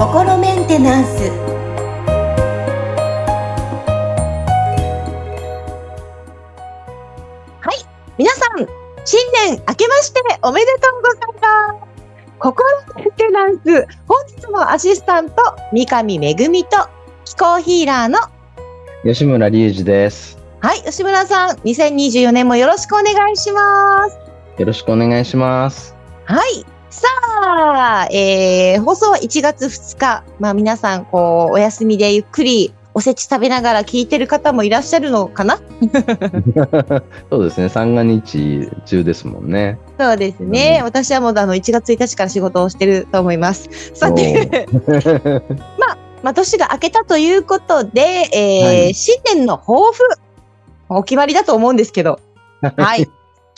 心メンテナンスはい。皆さん、新年明けましておめでとうございます。心メンテナンス。本日もアシスタント、三上めぐみと気候ヒーラーの、吉村隆二です。はい、吉村さん、2024年もよろしくお願いします。よろしくお願いします。はい。さあ、えー、放送は1月2日。まあ皆さん、こう、お休みでゆっくりおせち食べながら聞いてる方もいらっしゃるのかな？そうですね、三が日中ですもんね。そうですね。うん私はもうあの1月1日から仕事をしてると思います。さて、まあ年が明けたということで、えーはい新年の抱負、お決まりだと思うんですけど、はい。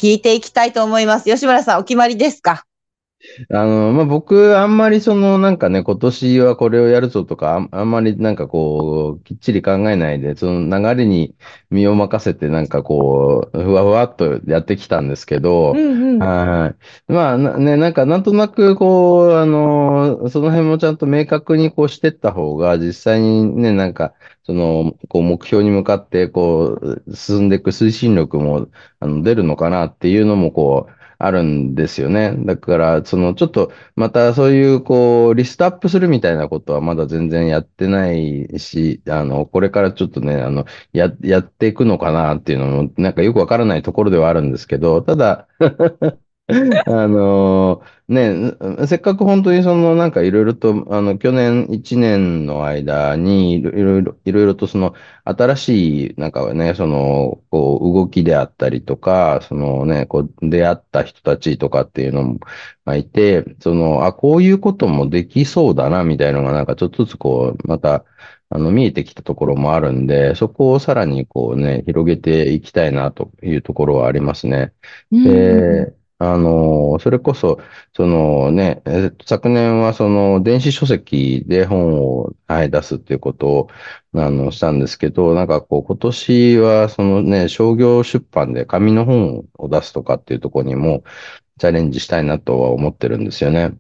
聞いていきたいと思います。吉村さん、お決まりですか？あの、まあ、僕、あんまりその、なんかね、今年はこれをやるぞとか、あんまりなんかこう、きっちり考えないで、その流れに身を任せて、なんかこう、ふわふわっとやってきたんですけど、うんうん。はい。まあなね、なんかなんとなくこう、あの、その辺もちゃんと明確にこうしてった方が、実際にね、なんか、その、こう目標に向かってこう、進んでいく推進力も、あの、出るのかなっていうのもこう、あるんですよね。だから、その、ちょっと、またそういう、こう、リストアップするみたいなことはまだ全然やってないし、あの、これからちょっとね、あの、や、やっていくのかなっていうのも、なんかよくわからないところではあるんですけど、ただ、あのね、せっかく本当にそのなんかいろいろと、あの、去年1年の間にいろいろ、いろいろとその新しいなんかね、その、こう動きであったりとか、そのね、こう出会った人たちとかっていうのもまあいて、その、あ、こういうこともできそうだな、みたいなのがなんかちょっとずつこう、また、あの、見えてきたところもあるんで、そこをさらにこうね、広げていきたいなというところはありますね。で、あの、それこそ、そのね、昨年はその電子書籍で本を、はい、出すっていうことを、あの、したんですけど、なんかこう、今年はそのね、商業出版で紙の本を出すとかっていうところにもチャレンジしたいなとは思ってるんですよね。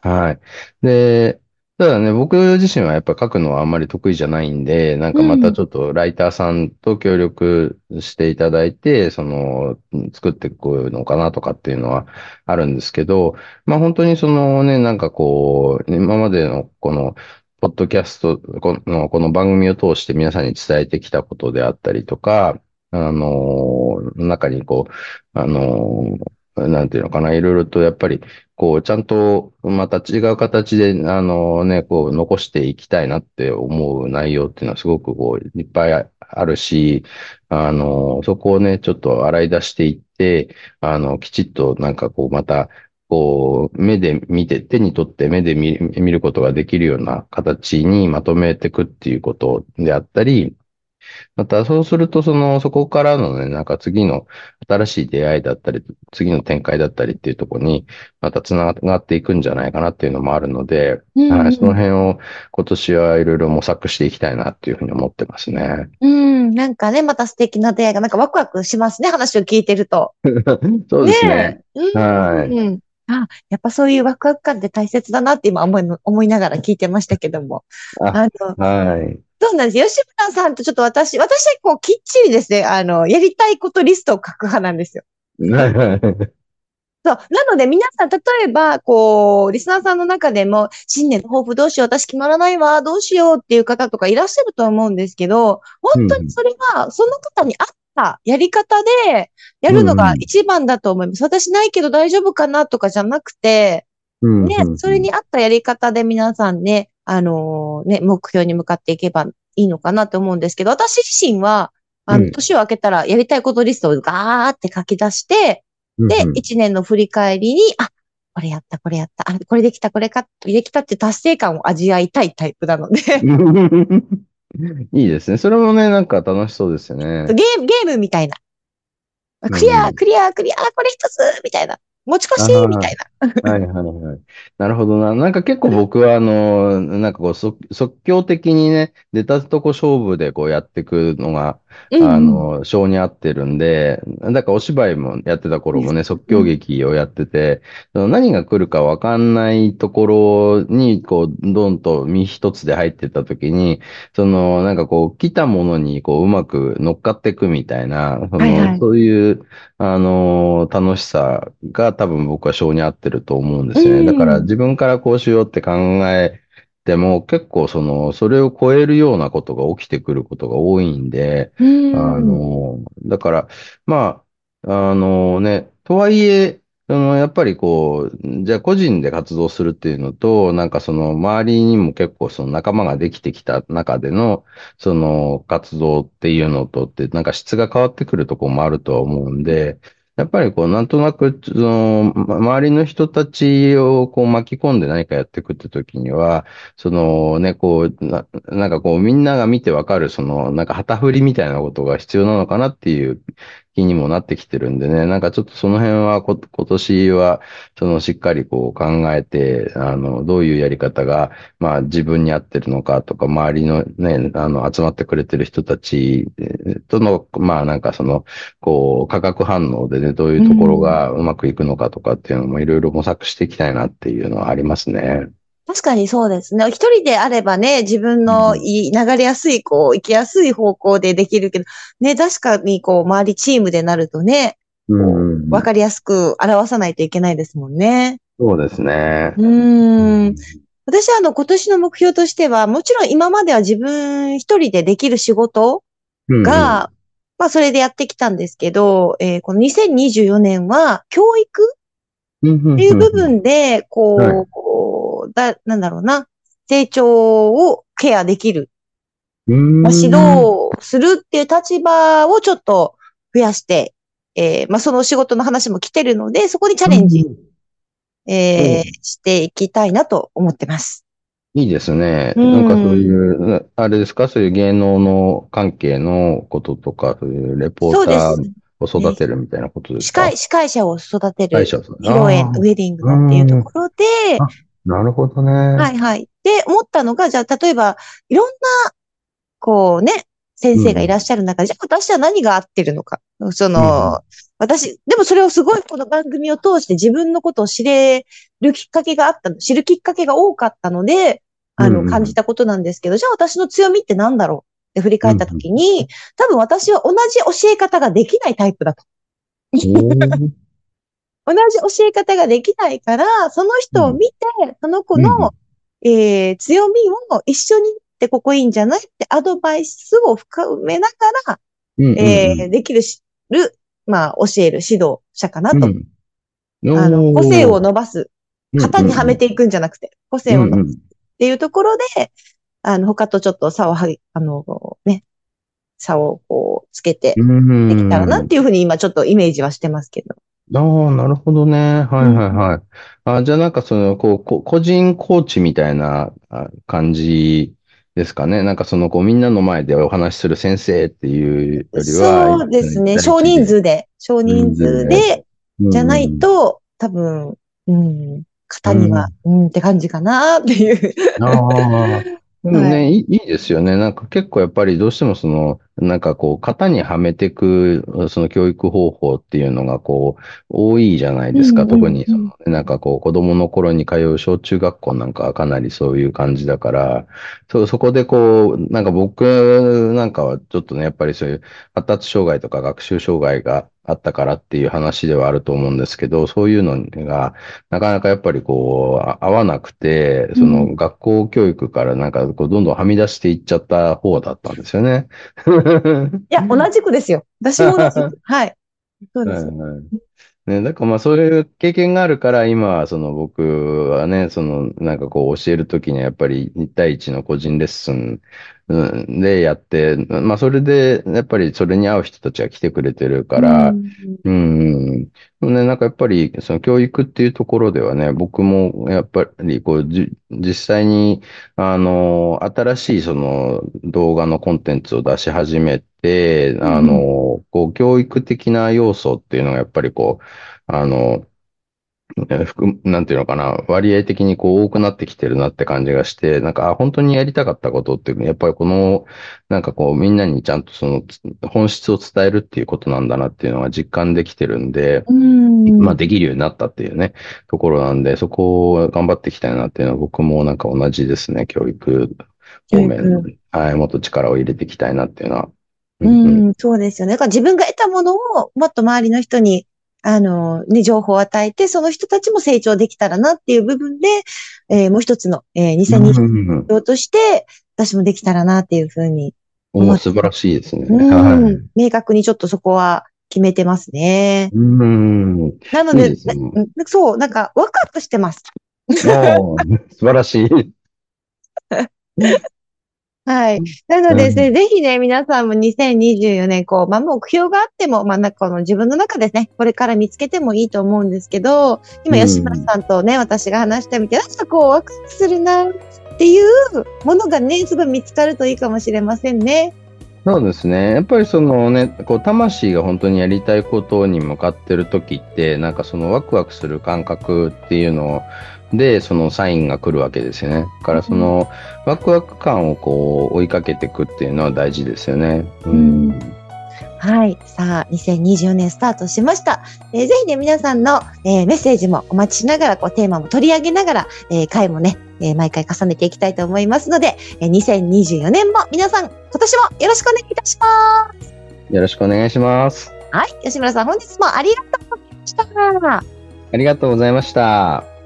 はい。で、ただね、僕自身はやっぱ書くのはあんまり得意じゃないんで、なんかまたちょっとライターさんと協力していただいて、その、作っていくのかなとかっていうのはあるんですけど、まあ本当にそのね、なんかこう、今までのこの、ポッドキャスト、この、この番組を通して皆さんに伝えてきたことであったりとか、あの、中にこう、あの、なんていうのかな、いろいろとやっぱり、こう、ちゃんとまた違う形で、あのね、こう、残していきたいなって思う内容っていうのはすごくこう、いっぱいあるし、あの、そこをね、ちょっと洗い出していって、あの、きちっとなんかこう、また、こう、目で見て、手に取って目で見見ることができるような形にまとめていくっていうことであったり、またそうすると、その、そこからのね、なんか次の新しい出会いだったり、次の展開だったりっていうところに、また繋がっていくんじゃないかなっていうのもあるので、うんはい、その辺を今年はいろいろ模索していきたいなっていうふうに思ってますね。うん、なんかね、また素敵な出会いが、なんかワクワクしますね、話を聞いてると。そうですね。え。うんはいうんあ、やっぱそういうワクワク感って大切だなって今思いの思いながら聞いてましたけども。ああの、はい。そうなんです。吉村さんとちょっと私、私はこうきっちりですね、あの、やりたいことリストを書く派なんですよ。はいはいそう。なので皆さん、例えば、こう、リスナーさんの中でも、新年の抱負どうしよう、私決まらないわ、どうしようっていう方とかいらっしゃると思うんですけど、本当にそれは、その方に合ったやり方でやるのが一番だと思います。私ないけど大丈夫かなとかじゃなくて、うんね、それに合ったやり方で皆さんね、あのね、目標に向かっていけばいいのかなと思うんですけど、私自身は、あの、うん年を明けたらやりたいことリストをガーって書き出して、で、うん一年の振り返りに、あ、これやった、これやった、あ、これできた、これか、できたって達成感を味わいたいタイプなので、いいですね。それもね、なんか楽しそうですよね。ゲーム、ゲームみたいな。クリア、うんクリア、クリア、これ一つみたいな。持ち越し？みたいな。はいはいはい。なるほどな。なんか結構僕は、あの、なんかこう即、即興的にね、出たとこ勝負でこうやっていくのが、あの、性に合ってるんで、だからお芝居もやってた頃もね、即興劇をやってて、その何が来るかわかんないところに、こう、ドンと身一つで入ってった時に、その、なんかこう、来たものに、こう、うまく乗っかっていくみたいな、その、はいはい、そういう、あの、楽しさが多分僕は性に合ってると思うんですよね。だから自分からこうしようって考えでも結構その、それを超えるようなことが起きてくることが多いんで、あの、だから、まあ、あのね、とはいえ、そのやっぱりこう、じゃあ個人で活動するっていうのと、なんかその周りにも結構その仲間ができてきた中での、その活動っていうのとって、なんか質が変わってくるところもあるとは思うんで、やっぱりこう、なんとなく、その、周りの人たちをこう巻き込んで何かやっていくって時には、そのね、こう、ななんかこう、みんなが見てわかる、その、なんか旗振りみたいなことが必要なのかなっていう気にもなってきてるんでね、なんかちょっとその辺はこ今年は、そのしっかりこう考えて、あの、どういうやり方が、まあ自分に合ってるのかとか、周りのね、あの、集まってくれてる人たちとの、まあなんかその、こう、化学反応でね、どういうところがうまくいくのかとかっていうのもいろいろ模索していきたいなっていうのはありますね。確かにそうですね。一人であればね、自分の流れやすい、こう、行きやすい方向でできるけど、ね、確かにこう、周りチームでなるとね、わかりやすく表さないといけないですもんね。そうですね。うん。私はあの、今年の目標としては、もちろん今までは自分一人でできる仕事が、うんうん、まあ、それでやってきたんですけど、えー、この2024年は、教育っていう部分で、こう、はいだ、なんだろうな、成長をケアできる。まあ、指導するっていう立場をちょっと増やして、えー、まあ、その仕事の話も来てるので、そこにチャレンジ、えー、していきたいなと思ってます。いいですね。なんかそういう、あれですか？そういう芸能の関係のこととか、そういうレポーターを育てるみたいなことですか、司会、司会者を育てる。披露宴、ウェディングのっていうところで、なるほどね。はいはい。で、思ったのが、じゃあ、例えば、いろんな、こうね、先生がいらっしゃる中で、うん、じゃあ私は何が合ってるのか。その、うん、私、でもそれをすごいこの番組を通して自分のことを知れるきっかけがあった知るきっかけが多かったので、あの、感じたことなんですけど、うん、じゃあ私の強みって何だろうって振り返ったときに、多分私は同じ教え方ができないタイプだと。同じ教え方ができないから、その人を見て、その子の、えー、強みを一緒にってここいいんじゃないってアドバイスを深めながら、えー、できるし、る、まあ、教える指導者かなと。うん、あの、個性を伸ばす。型にはめていくんじゃなくて、個性を伸ばす。っていうところで、あの、他とちょっと差をはぎ、あの、ね、差をこう、つけてできたらなっていうふうに今ちょっとイメージはしてますけど。ああ、なるほどね。はいはいはい。あじゃあなんかその、こう、こ個人コーチみたいな感じですかね。なんかその、こう、みんなの前でお話しする先生っていうよりは。そうですね。少人数で、少人数で、じゃないと、多分、うん、型には、うん、って感じかなっていう。ああ。でもね、はい、いいですよね。なんか結構やっぱりどうしてもその、なんかこう、型にはめていく、その教育方法っていうのがこう、多いじゃないですか。特にその、なんかこう、子供の頃に通う小中学校なんかはかなりそういう感じだから、そ、そこでこう、なんか僕なんかはちょっとね、やっぱりそういう発達障害とか学習障害があったからっていう話ではあると思うんですけど、そういうのが、なかなかやっぱりこう、合わなくて、その学校教育からなんかこう、どんどんはみ出していっちゃった方だったんですよね。いや、同じくですよ。私も同じく。はい。そうです。はいはいね、だからまあそういう経験があるから、今はその僕はね、そのなんかこう教えるときにはやっぱり1対1の個人レッスンでやって、まあそれでやっぱりそれに合う人たちが来てくれてるから、うん、うん。ね、なんかやっぱりその教育っていうところではね、僕もやっぱりこう実際にあの新しいその動画のコンテンツを出し始めて、あの、こう教育的な要素っていうのがやっぱりこう、あの、なんていうのかな、割合的にこう多くなってきてるなって感じがして、なんか、あ、本当にやりたかったことっていう、やっぱりこの、なんかこう、みんなにちゃんとその本質を伝えるっていうことなんだなっていうのが実感できてるんで、うん。まあできるようになったっていうね、ところなんで、そこを頑張っていきたいなっていうのは僕もなんか同じですね、教育方面、はい、もっと力を入れていきたいなっていうのは。うん、うん、そうですよね。だから自分が得たものをもっと周りの人にあの、ね、情報を与えて、その人たちも成長できたらなっていう部分で、えー、もう一つの、えー、2020年として、私もできたらなっていうふうに思素晴らしいですね。はい。明確にちょっとそこは決めてますね。うん。なので、いいそう、なんかワクワクしてます。素晴らしい。はい。なのでですね、うん、ぜひね、皆さんも2024年、こう、まあ、目標があっても、まあ、なんかこの自分の中でね、これから見つけてもいいと思うんですけど、今、吉村さんとね、私が話してみて、なんかこう、ワクワクするな、っていうものがね、すごい見つかるといいかもしれませんね。そうですね。やっぱりそのね、こう、魂が本当にやりたいことに向かってる時って、なんかそのワクワクする感覚っていうのを、で、そのサインが来るわけですよね。だからその、ワクワク感をこう追いかけていくっていうのは大事ですよね。うん、はい。さあ、2024年スタートしました。えー、ぜひね、皆さんの、えー、メッセージもお待ちしながら、こう、テーマも取り上げながら、えー、回もね、えー、毎回重ねていきたいと思いますので、えー、2024年も皆さん、今年もよろしくお願いいたします。よろしくお願いします。はい。吉村さん、本日もありがとうございました。ありがとうございました。